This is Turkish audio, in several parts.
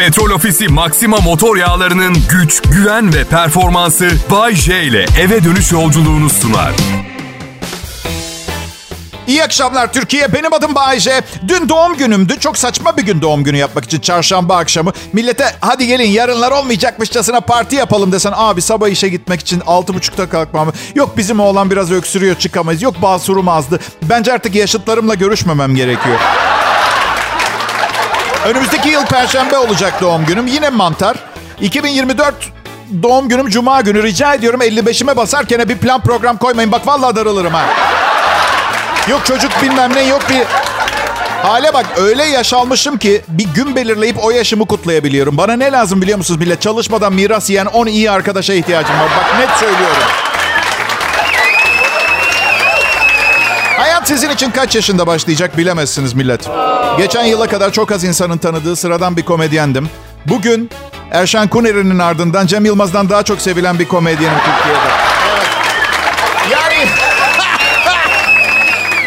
Petrol Ofisi Maxima motor yağlarının güç, güven ve performansı Bay J ile eve dönüş yolculuğunu sunar. İyi akşamlar Türkiye. Benim adım Bayece. Dün doğum günümdü. Çok saçma bir gün doğum günü yapmak için çarşamba akşamı. Millete hadi gelin yarınlar olmayacakmışçasına parti yapalım desen. Abi sabah işe gitmek için 6.30'da kalkmam. Yok bizim oğlan biraz öksürüyor çıkamayız. Yok basurum azdı. Bence artık yaşıtlarımla görüşmemem gerekiyor. Önümüzdeki yıl perşembe olacak doğum günüm. Yine mantar. 2024 doğum günüm cuma günü. Rica ediyorum 55'ime basarken bir plan program koymayın. Bak vallahi darılırım ha. Yok çocuk bilmem ne yok bir... Hale bak öyle yaş almışım ki bir gün belirleyip o yaşımı kutlayabiliyorum. Bana ne lazım biliyor musunuz millet? Çalışmadan miras yiyen 10 iyi arkadaşa ihtiyacım var. Bak net söylüyorum. Hayat sizin için kaç yaşında başlayacak bilemezsiniz millet. Geçen yıla kadar çok az insanın tanıdığı sıradan bir komedyendim. Bugün Erşan Kuneri'nin ardından Cem Yılmaz'dan daha çok sevilen bir komedyenim Türkiye'de. Evet. Yani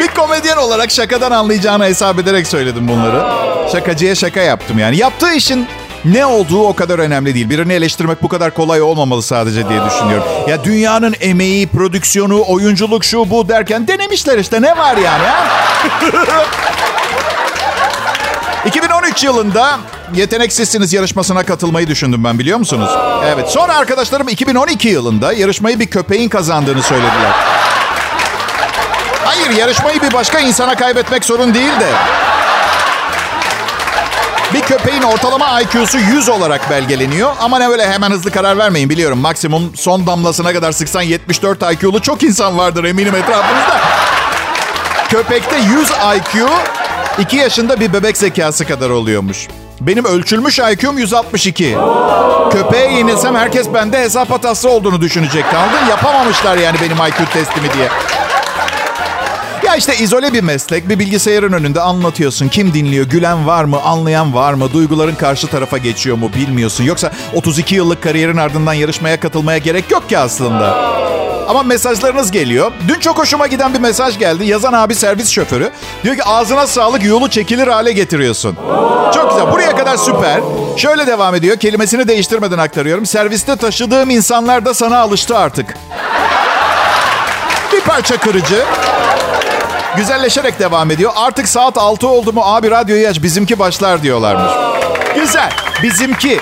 bir komedyen olarak şakadan anlayacağını hesap ederek söyledim bunları. Şakacıya şaka yaptım yani. Yaptığı işin ne olduğu o kadar önemli değil. Birini eleştirmek bu kadar kolay olmamalı sadece diye düşünüyorum. Ya dünyanın emeği, prodüksiyonu, oyunculuk şu bu derken denemişler işte ne var yani ha? 2013 yılında Yeteneksizsiniz yarışmasına katılmayı düşündüm ben biliyor musunuz? Evet. Sonra arkadaşlarım 2012 yılında yarışmayı bir köpeğin kazandığını söylediler. Hayır yarışmayı bir başka insana kaybetmek sorun değil de. Bir köpeğin ortalama IQ'su 100 olarak belgeleniyor. Ama ne böyle hemen hızlı karar vermeyin biliyorum. Maksimum son damlasına kadar sıksan 74 IQ'lu çok insan vardır eminim etrafınızda. Köpekte 100 IQ 2 yaşında bir bebek zekası kadar oluyormuş. Benim ölçülmüş IQ'm 162. Köpeğe yenilsem herkes bende hesap hatası olduğunu düşünecek. Anladın? Yapamamışlar yani benim IQ testimi diye. Ya işte izole bir meslek. Bir bilgisayarın önünde anlatıyorsun. Kim dinliyor? Gülen var mı? Anlayan var mı? Duyguların karşı tarafa geçiyor mu? Bilmiyorsun. Yoksa 32 yıllık kariyerin ardından yarışmaya katılmaya gerek yok ki aslında. Ama mesajlarınız geliyor. Dün çok hoşuma giden bir mesaj geldi. Yazan abi servis şoförü. Diyor ki ağzına sağlık yolu çekilir hale getiriyorsun. Çok güzel. Buraya kadar süper. Şöyle devam ediyor. Kelimesini değiştirmeden aktarıyorum. Serviste taşıdığım insanlar da sana alıştı artık. Bir parça kırıcı. Güzelleşerek devam ediyor. Artık saat 6 oldu mu abi radyoyu aç bizimki başlar diyorlarmış. Güzel. Bizimki.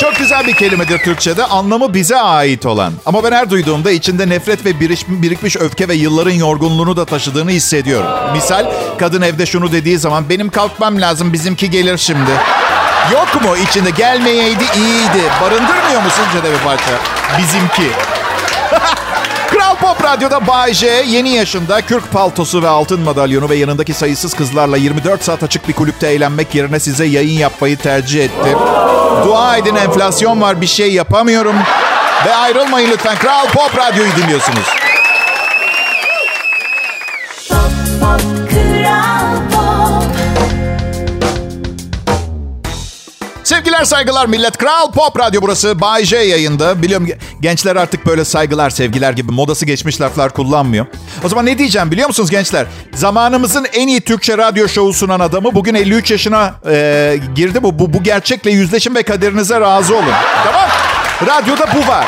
Çok güzel bir kelimedir Türkçe'de. Anlamı bize ait olan. Ama ben her duyduğumda içinde nefret ve birikmiş öfke ve yılların yorgunluğunu da taşıdığını hissediyorum. Misal kadın evde şunu dediği zaman benim kalkmam lazım bizimki gelir şimdi. Yok mu içinde gelmeyeydi iyiydi. Barındırmıyor mu sizce de bir parça? Bizimki. Kral Pop Radyo'da Bay J yeni yaşında kürk paltosu ve altın madalyonu ve yanındaki sayısız kızlarla 24 saat açık bir kulüpte eğlenmek yerine size yayın yapmayı tercih etti. Dua edin enflasyon var bir şey yapamıyorum. Ve ayrılmayın lütfen. Kral Pop Radyo'yu dinliyorsunuz. Sevgiler saygılar millet. Kral Pop Radyo burası. Bay J yayında. Biliyorum gençler artık böyle saygılar sevgiler gibi modası geçmiş laflar kullanmıyor. O zaman ne diyeceğim biliyor musunuz gençler? Zamanımızın en iyi Türkçe radyo şovu sunan adamı bugün 53 yaşına e, girdi. Bu, bu, bu gerçekle yüzleşin ve kaderinize razı olun. Tamam Radyoda bu var.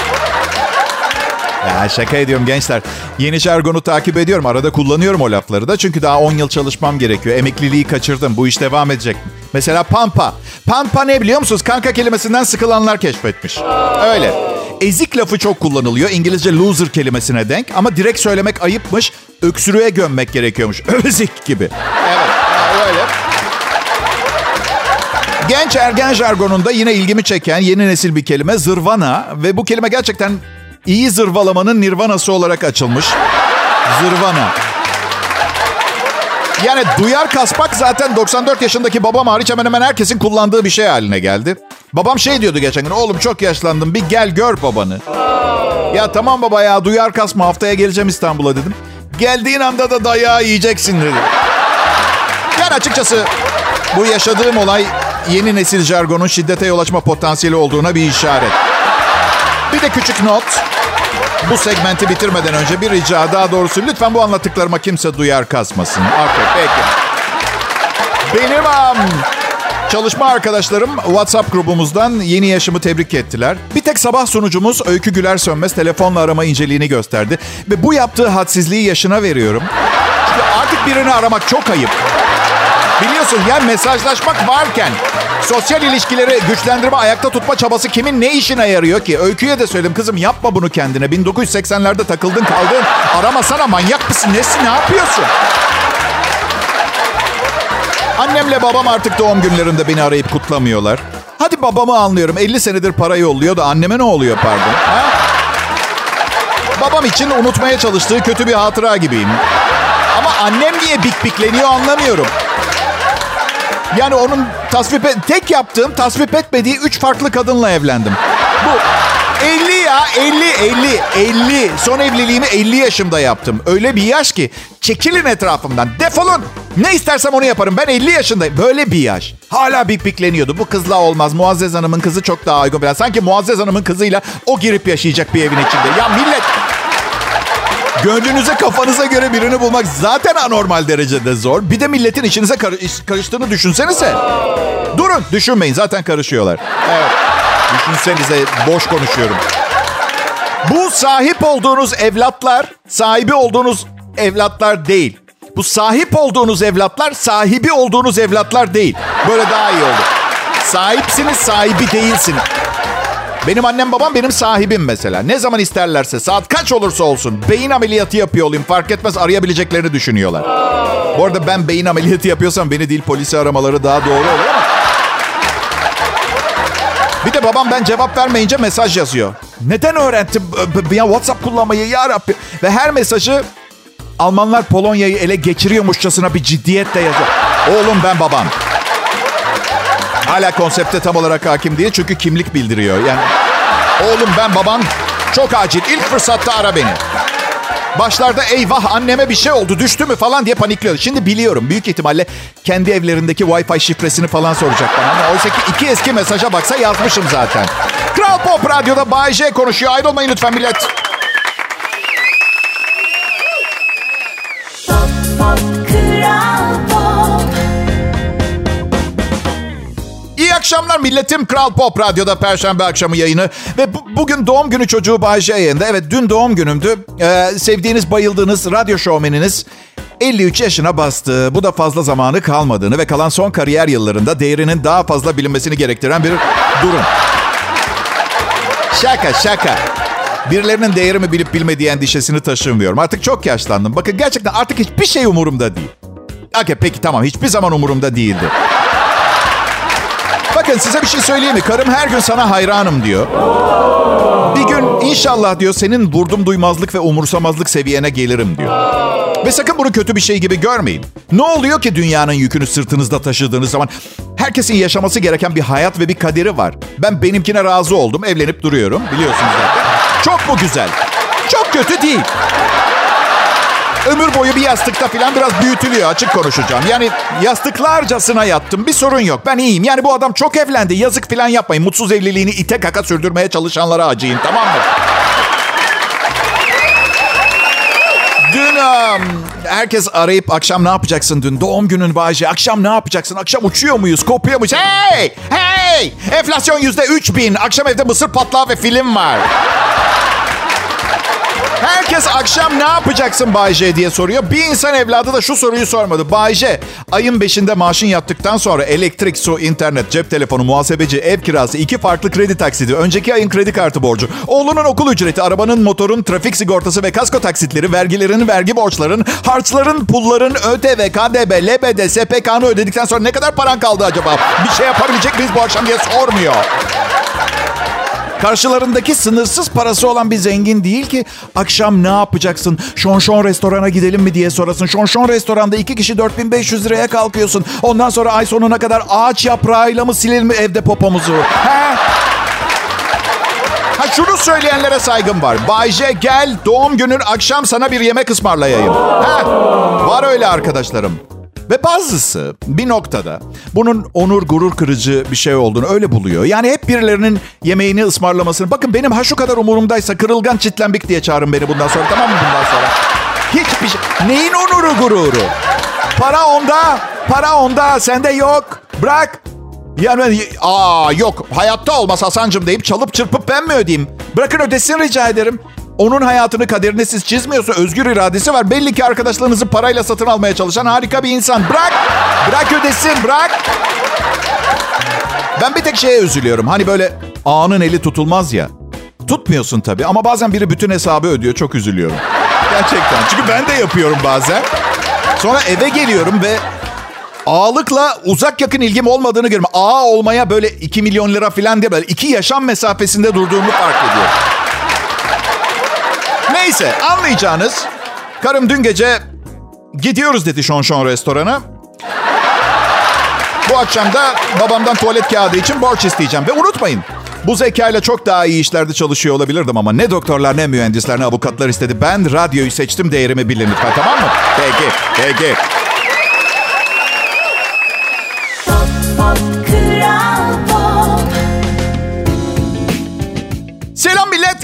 Ya şaka ediyorum gençler. Yeni jargonu takip ediyorum. Arada kullanıyorum o lafları da. Çünkü daha 10 yıl çalışmam gerekiyor. Emekliliği kaçırdım. Bu iş devam edecek. Mesela pampa. Pampa ne biliyor musunuz? Kanka kelimesinden sıkılanlar keşfetmiş. Öyle. Ezik lafı çok kullanılıyor. İngilizce loser kelimesine denk. Ama direkt söylemek ayıpmış. Öksürüğe gömmek gerekiyormuş. Ezik gibi. Evet. Öyle. Genç ergen jargonunda yine ilgimi çeken yeni nesil bir kelime zırvana. Ve bu kelime gerçekten iyi zırvalamanın nirvanası olarak açılmış. Zırvana. Yani duyar kaspak zaten 94 yaşındaki babam hariç hemen hemen herkesin kullandığı bir şey haline geldi. Babam şey diyordu geçen gün. Oğlum çok yaşlandım bir gel gör babanı. Ya tamam baba ya duyar kasma haftaya geleceğim İstanbul'a dedim. Geldiğin anda da dayağı yiyeceksin dedi. Yani açıkçası bu yaşadığım olay yeni nesil jargonun şiddete yol açma potansiyeli olduğuna bir işaret. Bir de küçük not. Bu segmenti bitirmeden önce bir rica daha doğrusu lütfen bu anlattıklarıma kimse duyar kasmasın. Okey peki. Benim am Çalışma arkadaşlarım WhatsApp grubumuzdan yeni yaşımı tebrik ettiler. Bir tek sabah sunucumuz Öykü Güler Sönmez telefonla arama inceliğini gösterdi. Ve bu yaptığı hadsizliği yaşına veriyorum. Çünkü artık birini aramak çok ayıp. Biliyorsun ya mesajlaşmak varken sosyal ilişkileri güçlendirme, ayakta tutma çabası kimin ne işine yarıyor ki? Öyküye de söyledim kızım yapma bunu kendine. 1980'lerde takıldın kaldın. Aramasana manyak mısın? Nesin? Ne yapıyorsun? Annemle babam artık doğum günlerinde beni arayıp kutlamıyorlar. Hadi babamı anlıyorum. 50 senedir para yolluyor da anneme ne oluyor pardon? Ha? Babam için unutmaya çalıştığı kötü bir hatıra gibiyim. Ama annem niye bik bikleniyor anlamıyorum. Yani onun tasvip et, tek yaptığım tasvip etmediği üç farklı kadınla evlendim. Bu 50 ya 50 50 50. Son evliliğimi 50 yaşımda yaptım. Öyle bir yaş ki çekilin etrafımdan. Defolun. Ne istersem onu yaparım. Ben 50 yaşındayım. Böyle bir yaş. Hala bik bikleniyordu. Bu kızla olmaz. Muazzez Hanım'ın kızı çok daha uygun. Sanki Muazzez Hanım'ın kızıyla o girip yaşayacak bir evin içinde. Ya millet Gönlünüze kafanıza göre birini bulmak zaten anormal derecede zor. Bir de milletin içinize karıştığını düşünsenize. Durun düşünmeyin zaten karışıyorlar. Evet. Düşünsenize boş konuşuyorum. Bu sahip olduğunuz evlatlar sahibi olduğunuz evlatlar değil. Bu sahip olduğunuz evlatlar sahibi olduğunuz evlatlar değil. Böyle daha iyi oldu. Sahipsiniz sahibi değilsiniz. Benim annem babam benim sahibim mesela. Ne zaman isterlerse saat kaç olursa olsun beyin ameliyatı yapıyor olayım fark etmez arayabileceklerini düşünüyorlar. Bu arada ben beyin ameliyatı yapıyorsam beni değil polisi aramaları daha doğru olur ama. Bir de babam ben cevap vermeyince mesaj yazıyor. Neden öğrendim ya WhatsApp kullanmayı ya Rabbi? Ve her mesajı Almanlar Polonya'yı ele geçiriyormuşçasına bir ciddiyetle yazıyor. Oğlum ben babam. Hala konsepte tam olarak hakim değil çünkü kimlik bildiriyor. Yani oğlum ben baban çok acil ilk fırsatta ara beni. Başlarda eyvah anneme bir şey oldu düştü mü falan diye panikliyordu. Şimdi biliyorum büyük ihtimalle kendi evlerindeki Wi-Fi şifresini falan soracak bana. Ama oysa ki iki eski mesaja baksa yazmışım zaten. Kral Pop Radyo'da Bay J konuşuyor. Ayrılmayın lütfen millet. Akşamlar milletim. Kral Pop Radyo'da Perşembe akşamı yayını. Ve bu, bugün doğum günü çocuğu Bayce yayında. Evet dün doğum günümdü. Ee, sevdiğiniz, bayıldığınız radyo şovmeniniz 53 yaşına bastı. Bu da fazla zamanı kalmadığını ve kalan son kariyer yıllarında değerinin daha fazla bilinmesini gerektiren bir durum. Şaka şaka. Birilerinin değerimi bilip bilmediği endişesini taşımıyorum. Artık çok yaşlandım. Bakın gerçekten artık hiçbir şey umurumda değil. Okay, peki tamam hiçbir zaman umurumda değildi. Bakın size bir şey söyleyeyim mi? Karım her gün sana hayranım diyor. Bir gün inşallah diyor senin vurdum duymazlık ve umursamazlık seviyene gelirim diyor. Ve sakın bunu kötü bir şey gibi görmeyin. Ne oluyor ki dünyanın yükünü sırtınızda taşıdığınız zaman? Herkesin yaşaması gereken bir hayat ve bir kaderi var. Ben benimkine razı oldum. Evlenip duruyorum. Biliyorsunuz zaten. Çok mu güzel? Çok kötü değil ömür boyu bir yastıkta falan biraz büyütülüyor açık konuşacağım. Yani yastıklarcasına yattım bir sorun yok ben iyiyim. Yani bu adam çok evlendi yazık falan yapmayın. Mutsuz evliliğini ite kaka sürdürmeye çalışanlara acıyın tamam mı? Dün um, herkes arayıp akşam ne yapacaksın dün? Doğum günün Bayce. Akşam ne yapacaksın? Akşam uçuyor muyuz? Kopuyor muyuz? Hey! Hey! Enflasyon yüzde üç bin. Akşam evde mısır patlağı ve film var. Herkes akşam ne yapacaksın Bayce diye soruyor. Bir insan evladı da şu soruyu sormadı. Bayce, ayın beşinde maaşın yattıktan sonra elektrik, su, internet, cep telefonu, muhasebeci, ev kirası, iki farklı kredi taksidi, önceki ayın kredi kartı borcu, oğlunun okul ücreti, arabanın, motorun, trafik sigortası ve kasko taksitleri, vergilerin, vergi borçların, harçların, pulların, ÖTV, KDB, LBD, SPK'nı ödedikten sonra ne kadar paran kaldı acaba? Bir şey yapabilecek miyiz bu akşam diye sormuyor. Karşılarındaki sınırsız parası olan bir zengin değil ki akşam ne yapacaksın? Şon Şon restorana gidelim mi diye sorasın. Şon Şon restoranda iki kişi 4500 liraya kalkıyorsun. Ondan sonra ay sonuna kadar ağaç yaprağıyla mı silelim evde popomuzu? He? Ha şunu söyleyenlere saygım var. Bayce gel doğum günün akşam sana bir yemek ısmarlayayım. Ha, var öyle arkadaşlarım. Ve bazısı bir noktada bunun onur gurur kırıcı bir şey olduğunu öyle buluyor. Yani hep birilerinin yemeğini ısmarlamasını. Bakın benim ha şu kadar umurumdaysa kırılgan çitlenbik diye çağırın beni bundan sonra tamam mı bundan sonra? Hiçbir şey. Neyin onuru gururu? Para onda, para onda, sende yok. Bırak. Yani ben, aa yok hayatta olmaz Hasan'cım deyip çalıp çırpıp ben mi ödeyeyim? Bırakın ödesin rica ederim. Onun hayatını kaderini siz çizmiyorsa özgür iradesi var. Belli ki arkadaşlarınızı parayla satın almaya çalışan harika bir insan. Bırak. Bırak ödesin bırak. Ben bir tek şeye üzülüyorum. Hani böyle ağanın eli tutulmaz ya. Tutmuyorsun tabii ama bazen biri bütün hesabı ödüyor. Çok üzülüyorum. Gerçekten. Çünkü ben de yapıyorum bazen. Sonra eve geliyorum ve ağalıkla uzak yakın ilgim olmadığını görüyorum. Ağa olmaya böyle 2 milyon lira falan diye böyle iki yaşam mesafesinde durduğumu fark ediyorum. Neyse anlayacağınız karım dün gece gidiyoruz dedi Şon Şon restorana. Bu akşam da babamdan tuvalet kağıdı için borç isteyeceğim. Ve unutmayın bu zekayla çok daha iyi işlerde çalışıyor olabilirdim ama ne doktorlar ne mühendisler ne avukatlar istedi. Ben radyoyu seçtim değerimi bilin tamam mı? Peki, peki.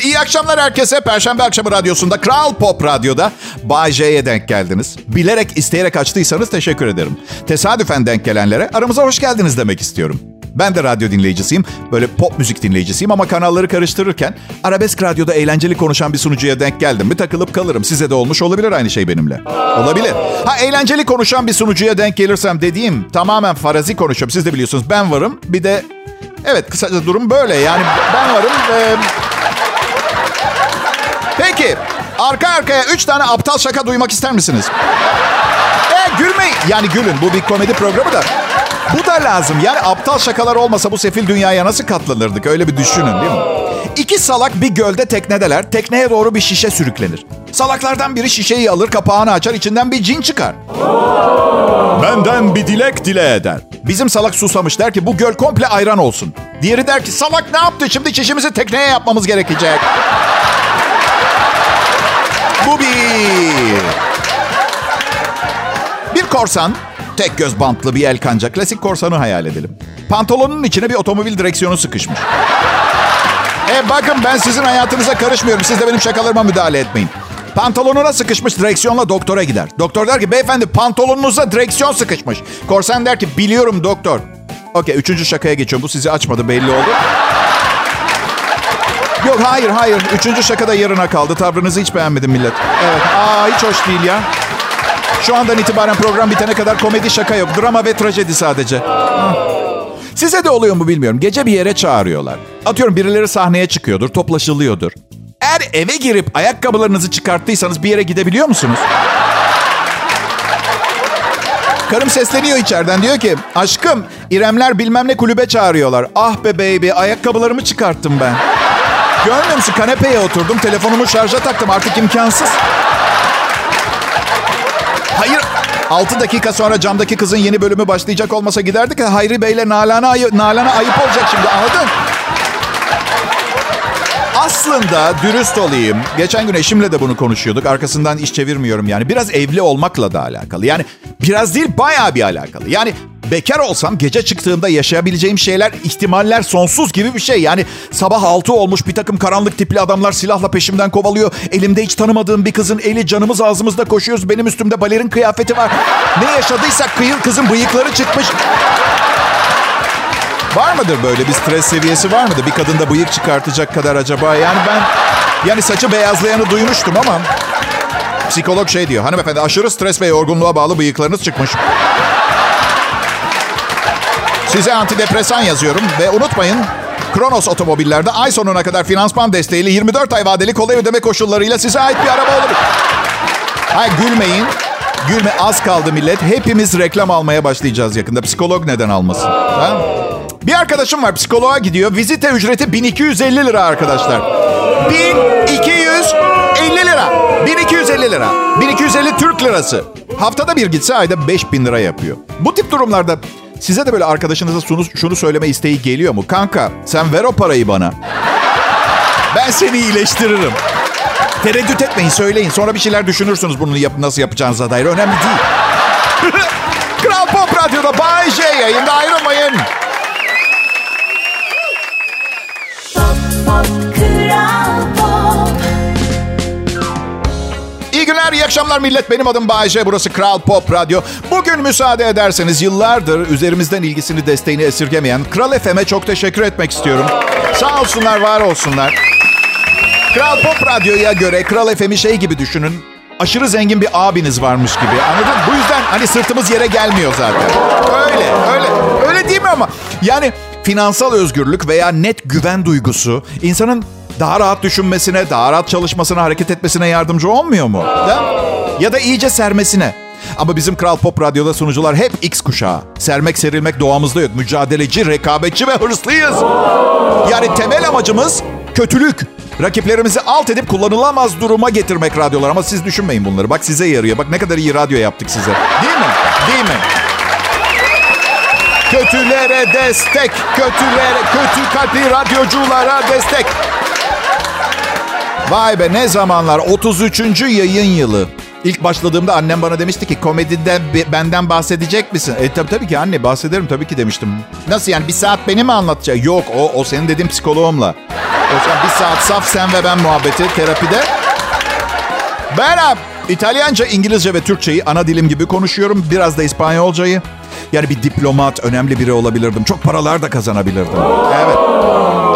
Millet, iyi akşamlar herkese. Perşembe akşamı radyosunda, Kral Pop Radyo'da Bay J'ye denk geldiniz. Bilerek, isteyerek açtıysanız teşekkür ederim. Tesadüfen denk gelenlere aramıza hoş geldiniz demek istiyorum. Ben de radyo dinleyicisiyim. Böyle pop müzik dinleyicisiyim ama kanalları karıştırırken arabesk radyoda eğlenceli konuşan bir sunucuya denk geldim mi takılıp kalırım. Size de olmuş olabilir aynı şey benimle. Olabilir. Ha eğlenceli konuşan bir sunucuya denk gelirsem dediğim tamamen farazi konuşuyorum. Siz de biliyorsunuz ben varım. Bir de evet kısaca durum böyle. Yani ben varım ve... Peki arka arkaya üç tane aptal şaka duymak ister misiniz? E gülmeyin. Yani gülün bu bir komedi programı da. Bu da lazım. Yani aptal şakalar olmasa bu sefil dünyaya nasıl katlanırdık? Öyle bir düşünün değil mi? İki salak bir gölde teknedeler. Tekneye doğru bir şişe sürüklenir. Salaklardan biri şişeyi alır, kapağını açar, içinden bir cin çıkar. Benden bir dilek dile eder. Bizim salak susamış der ki bu göl komple ayran olsun. Diğeri der ki salak ne yaptı şimdi çişimizi tekneye yapmamız gerekecek. Bu bir. Bir korsan Tek göz bantlı bir el kanca. Klasik korsanı hayal edelim. Pantolonun içine bir otomobil direksiyonu sıkışmış. E bakın ben sizin hayatınıza karışmıyorum. Siz de benim şakalarıma müdahale etmeyin. Pantolonuna sıkışmış direksiyonla doktora gider. Doktor der ki beyefendi pantolonunuza direksiyon sıkışmış. Korsan der ki biliyorum doktor. Okey üçüncü şakaya geçiyorum. Bu sizi açmadı belli oldu. Yok hayır hayır. Üçüncü şaka da yarına kaldı. Tavrınızı hiç beğenmedim millet. Evet. Aa hiç hoş değil ya. Şu andan itibaren program bitene kadar komedi şaka yok. Drama ve trajedi sadece. Size de oluyor mu bilmiyorum. Gece bir yere çağırıyorlar. Atıyorum birileri sahneye çıkıyordur, toplaşılıyordur. Eğer eve girip ayakkabılarınızı çıkarttıysanız bir yere gidebiliyor musunuz? Karım sesleniyor içeriden diyor ki aşkım İremler bilmem ne kulübe çağırıyorlar. Ah be baby ayakkabılarımı çıkarttım ben. Görmüyor musun kanepeye oturdum telefonumu şarja taktım artık imkansız. Hayır 6 dakika sonra camdaki kızın yeni bölümü başlayacak olmasa giderdik Hayri Bey'le Nalan'a, ayı, Nalan'a ayıp olacak şimdi anladın? Aslında dürüst olayım. Geçen gün eşimle de bunu konuşuyorduk. Arkasından iş çevirmiyorum yani. Biraz evli olmakla da alakalı. Yani biraz değil bayağı bir alakalı. Yani bekar olsam gece çıktığımda yaşayabileceğim şeyler, ihtimaller sonsuz gibi bir şey. Yani sabah altı olmuş bir takım karanlık tipli adamlar silahla peşimden kovalıyor. Elimde hiç tanımadığım bir kızın eli canımız ağzımızda koşuyoruz. Benim üstümde balerin kıyafeti var. Ne yaşadıysak kıyıl kızın bıyıkları çıkmış. Var mıdır böyle bir stres seviyesi var mıdır? Bir kadında bıyık çıkartacak kadar acaba? Yani ben yani saçı beyazlayanı duymuştum ama psikolog şey diyor. Hanımefendi aşırı stres ve yorgunluğa bağlı bıyıklarınız çıkmış. Size antidepresan yazıyorum ve unutmayın Kronos otomobillerde ay sonuna kadar finansman desteğiyle 24 ay vadeli kolay ödeme koşullarıyla size ait bir araba olur. Hayır gülmeyin. Gülme az kaldı millet. Hepimiz reklam almaya başlayacağız yakında. Psikolog neden almasın? Ha? Bir arkadaşım var psikoloğa gidiyor. Vizite ücreti 1250 lira arkadaşlar. 1250 lira. 1250 lira. 1250 Türk lirası. Haftada bir gitse ayda 5000 lira yapıyor. Bu tip durumlarda size de böyle arkadaşınıza şunu, şunu söyleme isteği geliyor mu? Kanka sen ver o parayı bana. Ben seni iyileştiririm. Tereddüt etmeyin söyleyin. Sonra bir şeyler düşünürsünüz bunu yap nasıl yapacağınıza dair. Önemli değil. Kral Pop Radyo'da Bay J yayında ayrılmayın. Günler, iyi akşamlar. Millet. Benim adım Bayece. Burası Kral Pop Radyo. Bugün müsaade ederseniz yıllardır üzerimizden ilgisini, desteğini esirgemeyen Kral FM'e çok teşekkür etmek istiyorum. Sağ olsunlar, var olsunlar. Kral Pop Radyo'ya göre Kral FM'i şey gibi düşünün. Aşırı zengin bir abiniz varmış gibi. Anladın? Bu yüzden hani sırtımız yere gelmiyor zaten. Öyle, öyle. Öyle değil mi ama? Yani finansal özgürlük veya net güven duygusu insanın daha rahat düşünmesine, daha rahat çalışmasına, hareket etmesine yardımcı olmuyor mu? Ya da iyice sermesine. Ama bizim Kral Pop Radyo'da sunucular hep X kuşağı. Sermek serilmek doğamızda yok. Mücadeleci, rekabetçi ve hırslıyız. Yani temel amacımız kötülük. Rakiplerimizi alt edip kullanılamaz duruma getirmek radyolar. Ama siz düşünmeyin bunları. Bak size yarıyor. Bak ne kadar iyi radyo yaptık size. Değil mi? Değil mi? Kötülere destek. Kötülere, kötü kalpli radyoculara destek. Vay be ne zamanlar. 33. yayın yılı. İlk başladığımda annem bana demişti ki komediden benden bahsedecek misin? E tabii, tabii ki anne bahsederim tabii ki demiştim. Nasıl yani bir saat beni mi anlatacak? Yok o, o senin dediğin psikoloğumla. O zaman bir saat saf sen ve ben muhabbeti terapide. Ben İtalyanca, İngilizce ve Türkçeyi ana dilim gibi konuşuyorum. Biraz da İspanyolcayı. Yani bir diplomat, önemli biri olabilirdim. Çok paralar da kazanabilirdim. Evet.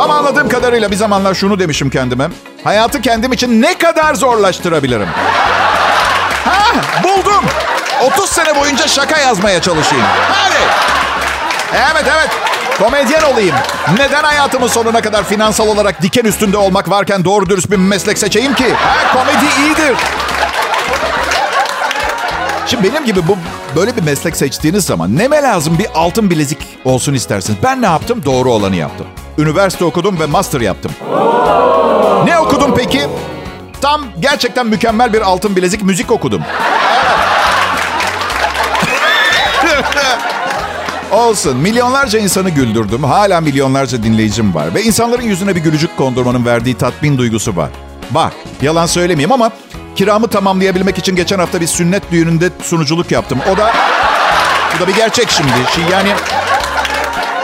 Ama anladığım kadarıyla bir zamanlar şunu demişim kendime. Hayatı kendim için ne kadar zorlaştırabilirim? Ha, buldum. 30 sene boyunca şaka yazmaya çalışayım. Hadi. Evet evet. Komedyen olayım. Neden hayatımın sonuna kadar finansal olarak diken üstünde olmak varken doğru dürüst bir meslek seçeyim ki? Ha, komedi iyidir. Şimdi benim gibi bu böyle bir meslek seçtiğiniz zaman neme lazım bir altın bilezik olsun istersiniz. Ben ne yaptım? Doğru olanı yaptım. Üniversite okudum ve master yaptım. Ne okudum peki? Tam gerçekten mükemmel bir altın bilezik müzik okudum. Olsun. Milyonlarca insanı güldürdüm. Hala milyonlarca dinleyicim var. Ve insanların yüzüne bir gülücük kondurmanın verdiği tatmin duygusu var. Bak, yalan söylemeyeyim ama kiramı tamamlayabilmek için geçen hafta bir sünnet düğününde sunuculuk yaptım. O da bu da bir gerçek şimdi. Yani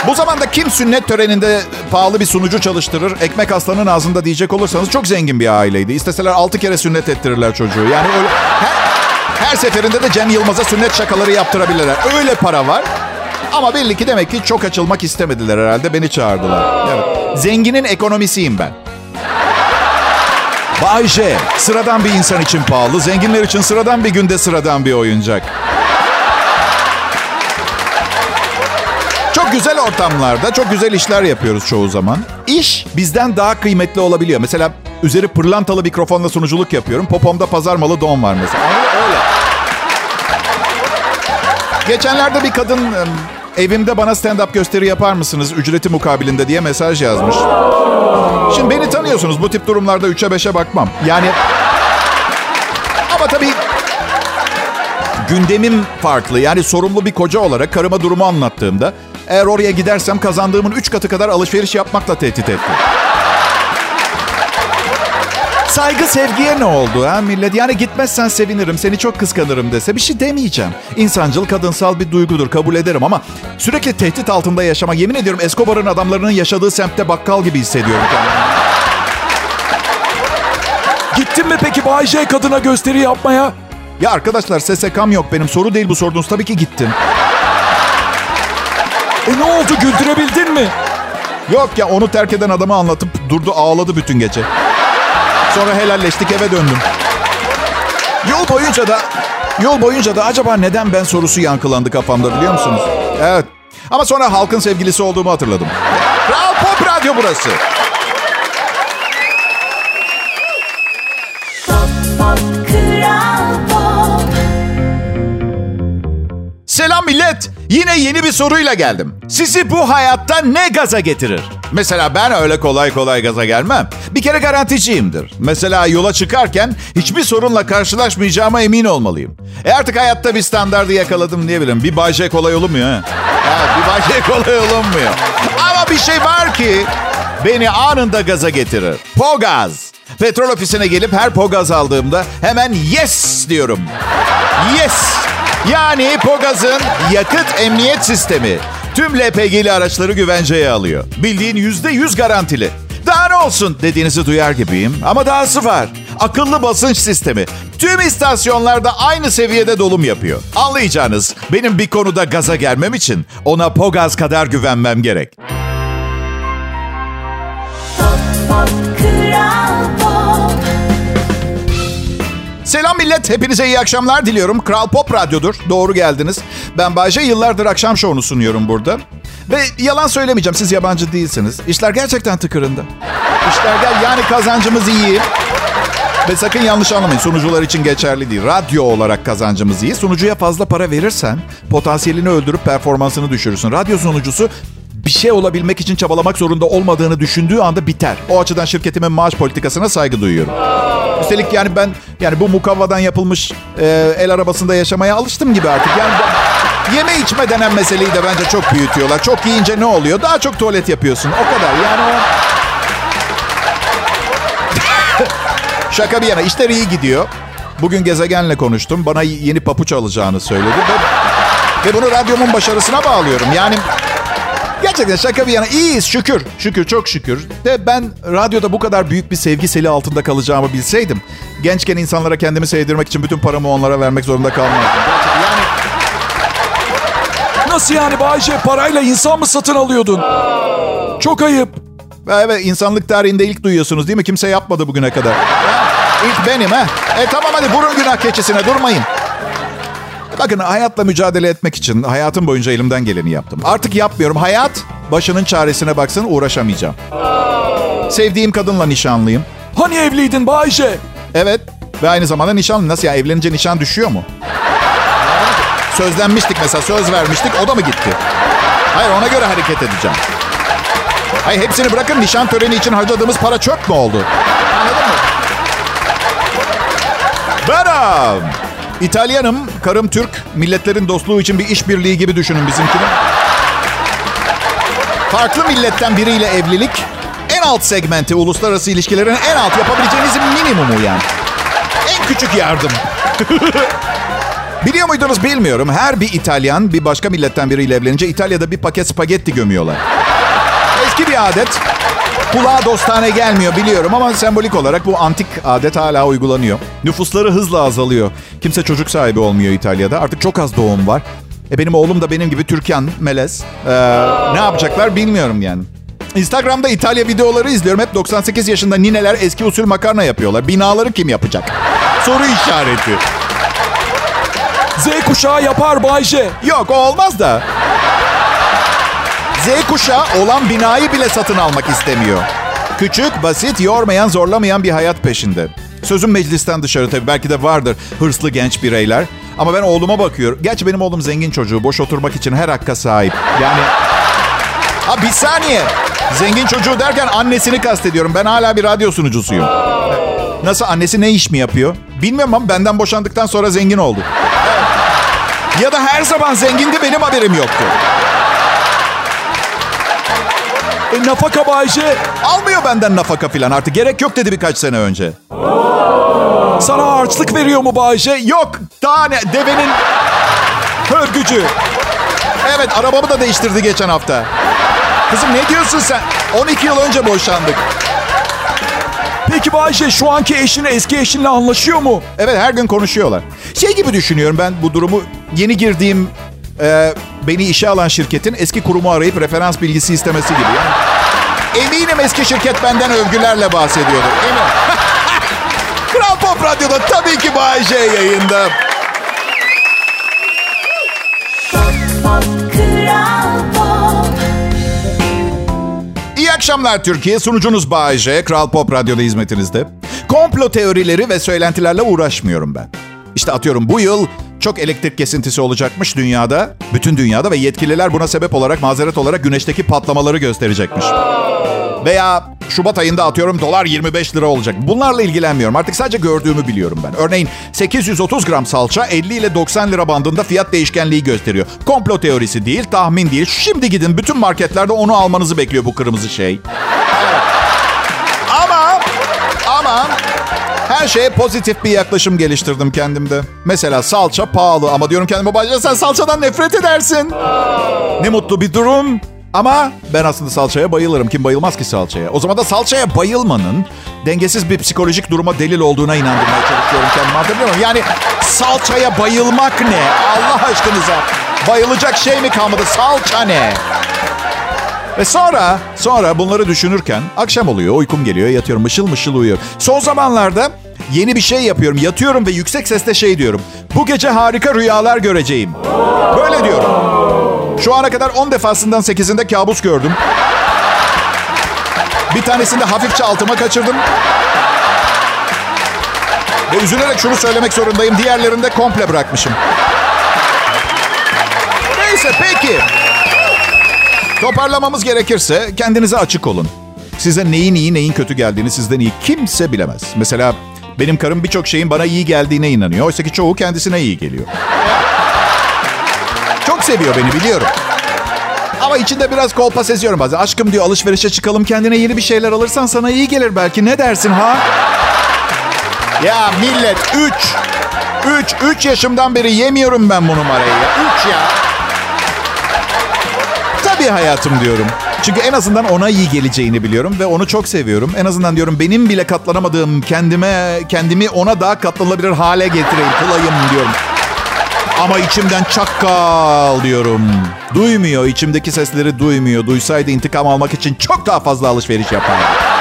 bu zamanda kim sünnet töreninde pahalı bir sunucu çalıştırır? Ekmek aslanın ağzında diyecek olursanız çok zengin bir aileydi. İsteseler altı kere sünnet ettirirler çocuğu. Yani öyle, her, her seferinde de Cem Yılmaz'a sünnet şakaları yaptırabilirler. Öyle para var. Ama belli ki demek ki çok açılmak istemediler herhalde. Beni çağırdılar. Evet. Zenginin ekonomisiyim ben. Bay J, sıradan bir insan için pahalı, zenginler için sıradan bir günde sıradan bir oyuncak. Çok güzel ortamlarda, çok güzel işler yapıyoruz çoğu zaman. İş bizden daha kıymetli olabiliyor. Mesela üzeri pırlantalı mikrofonla sunuculuk yapıyorum. Popomda pazar malı don var mesela. Öyle. Geçenlerde bir kadın evimde bana stand-up gösteri yapar mısınız ücreti mukabilinde diye mesaj yazmış. Şimdi beni tanıyorsunuz bu tip durumlarda 3'e 5'e bakmam. Yani ama tabii gündemim farklı. Yani sorumlu bir koca olarak karıma durumu anlattığımda eğer oraya gidersem kazandığımın 3 katı kadar alışveriş yapmakla tehdit etti. Saygı sevgiye ne oldu ha millet? Yani gitmezsen sevinirim, seni çok kıskanırım dese bir şey demeyeceğim. İnsancıl kadınsal bir duygudur, kabul ederim ama sürekli tehdit altında yaşamak, yemin ediyorum Escobar'ın adamlarının yaşadığı semtte bakkal gibi hissediyorum kendimi. Gittin mi peki Bay J kadına gösteri yapmaya? Ya arkadaşlar SSK'm yok benim. Soru değil bu sorduğunuz. Tabii ki gittim. E ne oldu güldürebildin mi? Yok ya onu terk eden adamı anlatıp durdu ağladı bütün gece. Sonra helalleştik eve döndüm. Yol boyunca da yol boyunca da acaba neden ben sorusu yankılandı kafamda biliyor musunuz? Evet. Ama sonra halkın sevgilisi olduğumu hatırladım. Kral Pop Radyo burası. Millet. Yine yeni bir soruyla geldim. Sizi bu hayatta ne gaza getirir? Mesela ben öyle kolay kolay gaza gelmem. Bir kere garanticiyimdir. Mesela yola çıkarken hiçbir sorunla karşılaşmayacağıma emin olmalıyım. E artık hayatta bir standardı yakaladım diyebilirim. Bir Bay kolay olmuyor ha. Evet, bir Bay kolay olmuyor. Ama bir şey var ki beni anında gaza getirir. Pogaz. Petrol ofisine gelip her pogaz aldığımda hemen yes diyorum. Yes. Yani Pogaz'ın yakıt emniyet sistemi tüm LPG'li araçları güvenceye alıyor. Bildiğin yüzde yüz garantili. Daha ne olsun dediğinizi duyar gibiyim ama dahası var. Akıllı basınç sistemi Tüm istasyonlarda aynı seviyede dolum yapıyor. Anlayacağınız benim bir konuda gaza gelmem için ona Pogaz kadar güvenmem gerek. Selam millet, hepinize iyi akşamlar diliyorum. Kral Pop Radyo'dur, doğru geldiniz. Ben Bayce, yıllardır akşam şovunu sunuyorum burada. Ve yalan söylemeyeceğim, siz yabancı değilsiniz. İşler gerçekten tıkırında. İşler gel, yani kazancımız iyi. Ve sakın yanlış anlamayın, sunucular için geçerli değil. Radyo olarak kazancımız iyi. Sunucuya fazla para verirsen potansiyelini öldürüp performansını düşürürsün. Radyo sunucusu bir şey olabilmek için çabalamak zorunda olmadığını düşündüğü anda biter. O açıdan şirketimin maaş politikasına saygı duyuyorum. Üstelik yani ben yani bu mukavvadan yapılmış e, el arabasında yaşamaya alıştım gibi artık. Yani ben, yeme içme denen meseleyi de bence çok büyütüyorlar. Çok yiyince ne oluyor? Daha çok tuvalet yapıyorsun. O kadar. Yani o... Şaka bir yana işler iyi gidiyor. Bugün gezegenle konuştum. Bana yeni papuç alacağını söyledi. Ve, ve bunu radyomun başarısına bağlıyorum. Yani Gerçekten şaka bir yana iyiyiz şükür. Şükür çok şükür. De ben radyoda bu kadar büyük bir sevgi seli altında kalacağımı bilseydim. Gençken insanlara kendimi sevdirmek için bütün paramı onlara vermek zorunda kalmazdım. Yani Nasıl yani Bayce? Parayla insan mı satın alıyordun? Çok ayıp. evet insanlık tarihinde ilk duyuyorsunuz değil mi? Kimse yapmadı bugüne kadar. İlk benim ha. E tamam hadi vurun günah keçisine durmayın. Bakın hayatla mücadele etmek için hayatım boyunca elimden geleni yaptım. Artık yapmıyorum. Hayat başının çaresine baksın uğraşamayacağım. Sevdiğim kadınla nişanlıyım. Hani evliydin Bayce? Evet ve aynı zamanda nişanlı. Nasıl ya evlenince nişan düşüyor mu? Sözlenmiştik mesela söz vermiştik o da mı gitti? Hayır ona göre hareket edeceğim. Hayır hepsini bırakın nişan töreni için harcadığımız para çöp mü oldu? Anladın mı? Beram. İtalyanım, karım Türk. Milletlerin dostluğu için bir işbirliği gibi düşünün bizimkini. Farklı milletten biriyle evlilik en alt segmenti uluslararası ilişkilerin en alt yapabileceğiniz minimumu yani. En küçük yardım. Biliyor muydunuz bilmiyorum. Her bir İtalyan bir başka milletten biriyle evlenince İtalya'da bir paket spagetti gömüyorlar. Eski bir adet. Kulağa dostane gelmiyor biliyorum ama sembolik olarak bu antik adet hala uygulanıyor. Nüfusları hızla azalıyor. Kimse çocuk sahibi olmuyor İtalya'da. Artık çok az doğum var. E benim oğlum da benim gibi Türkan, melez. Ee, ne yapacaklar bilmiyorum yani. Instagram'da İtalya videoları izliyorum. Hep 98 yaşında nineler eski usul makarna yapıyorlar. Binaları kim yapacak? Soru işareti. Z kuşağı yapar Bayce. Yok o olmaz da. Z kuşağı olan binayı bile satın almak istemiyor. Küçük, basit, yormayan, zorlamayan bir hayat peşinde. Sözüm meclisten dışarı tabii belki de vardır hırslı genç bireyler. Ama ben oğluma bakıyorum. Gerçi benim oğlum zengin çocuğu. Boş oturmak için her hakka sahip. Yani... Ha bir saniye. Zengin çocuğu derken annesini kastediyorum. Ben hala bir radyo sunucusuyum. Nasıl annesi ne iş mi yapıyor? Bilmiyorum ama benden boşandıktan sonra zengin oldu. Ya da her zaman zengindi benim haberim yoktu. E, nafaka Bayce. Almıyor benden nafaka filan artık. Gerek yok dedi birkaç sene önce. Sana harçlık veriyor mu Bayce? Yok tane devenin hörgücü. Evet arabamı da değiştirdi geçen hafta. Kızım ne diyorsun sen? 12 yıl önce boşandık. Peki Bayce şu anki eşin eski eşinle anlaşıyor mu? Evet her gün konuşuyorlar. Şey gibi düşünüyorum ben bu durumu yeni girdiğim e, beni işe alan şirketin eski kurumu arayıp referans bilgisi istemesi gibi. Yani eminim eski şirket benden övgülerle bahsediyordu. Eminim. Kral Pop Radyo'da tabii ki Bay J yayında. İyi akşamlar Türkiye. Sunucunuz Bay J. Kral Pop Radyo'da hizmetinizde. Komplo teorileri ve söylentilerle uğraşmıyorum ben. İşte atıyorum bu yıl çok elektrik kesintisi olacakmış dünyada. Bütün dünyada ve yetkililer buna sebep olarak mazeret olarak güneşteki patlamaları gösterecekmiş. Veya Şubat ayında atıyorum dolar 25 lira olacak. Bunlarla ilgilenmiyorum. Artık sadece gördüğümü biliyorum ben. Örneğin 830 gram salça 50 ile 90 lira bandında fiyat değişkenliği gösteriyor. Komplo teorisi değil, tahmin değil. Şimdi gidin bütün marketlerde onu almanızı bekliyor bu kırmızı şey. Ama ama her şeye pozitif bir yaklaşım geliştirdim kendimde. Mesela salça pahalı ama diyorum kendime bacı sen salçadan nefret edersin. Ne mutlu bir durum. Ama ben aslında salçaya bayılırım. Kim bayılmaz ki salçaya? O zaman da salçaya bayılmanın dengesiz bir psikolojik duruma delil olduğuna inandırmaya çalışıyorum kendimi. Anlatabiliyor muyum? Yani salçaya bayılmak ne? Allah aşkınıza. Bayılacak şey mi kalmadı? Salça ne? Ve sonra, sonra bunları düşünürken akşam oluyor, uykum geliyor, yatıyorum, mışıl mışıl uyuyorum. Son zamanlarda yeni bir şey yapıyorum. Yatıyorum ve yüksek sesle şey diyorum. Bu gece harika rüyalar göreceğim. Böyle diyorum. Şu ana kadar 10 defasından 8'inde kabus gördüm. Bir tanesinde hafifçe altıma kaçırdım. Ve üzülerek şunu söylemek zorundayım. Diğerlerinde komple bırakmışım. Neyse peki. Toparlamamız gerekirse kendinize açık olun. Size neyin iyi neyin kötü geldiğini sizden iyi kimse bilemez. Mesela benim karım birçok şeyin bana iyi geldiğine inanıyor. Oysa ki çoğu kendisine iyi geliyor. Çok seviyor beni biliyorum. Ama içinde biraz kolpa seziyorum bazen. Aşkım diyor alışverişe çıkalım kendine yeni bir şeyler alırsan sana iyi gelir belki. Ne dersin ha? Ya millet 3. 3. 3 yaşımdan beri yemiyorum ben bu numarayı ya. 3 ya. Tabii hayatım diyorum. Çünkü en azından ona iyi geleceğini biliyorum ve onu çok seviyorum. En azından diyorum benim bile katlanamadığım kendime kendimi ona daha katlanılabilir hale getireyim, kılayım diyorum. Ama içimden çakkal diyorum. Duymuyor, içimdeki sesleri duymuyor. Duysaydı intikam almak için çok daha fazla alışveriş yapardı.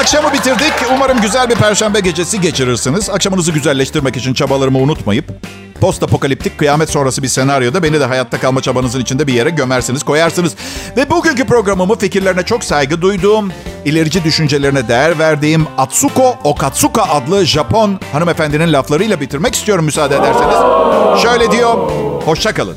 Akşamı bitirdik. Umarım güzel bir perşembe gecesi geçirirsiniz. Akşamınızı güzelleştirmek için çabalarımı unutmayıp post apokaliptik kıyamet sonrası bir senaryoda beni de hayatta kalma çabanızın içinde bir yere gömersiniz, koyarsınız. Ve bugünkü programımı fikirlerine çok saygı duyduğum, ilerici düşüncelerine değer verdiğim Atsuko Okatsuka adlı Japon hanımefendinin laflarıyla bitirmek istiyorum müsaade ederseniz. Şöyle diyor, hoşça kalın.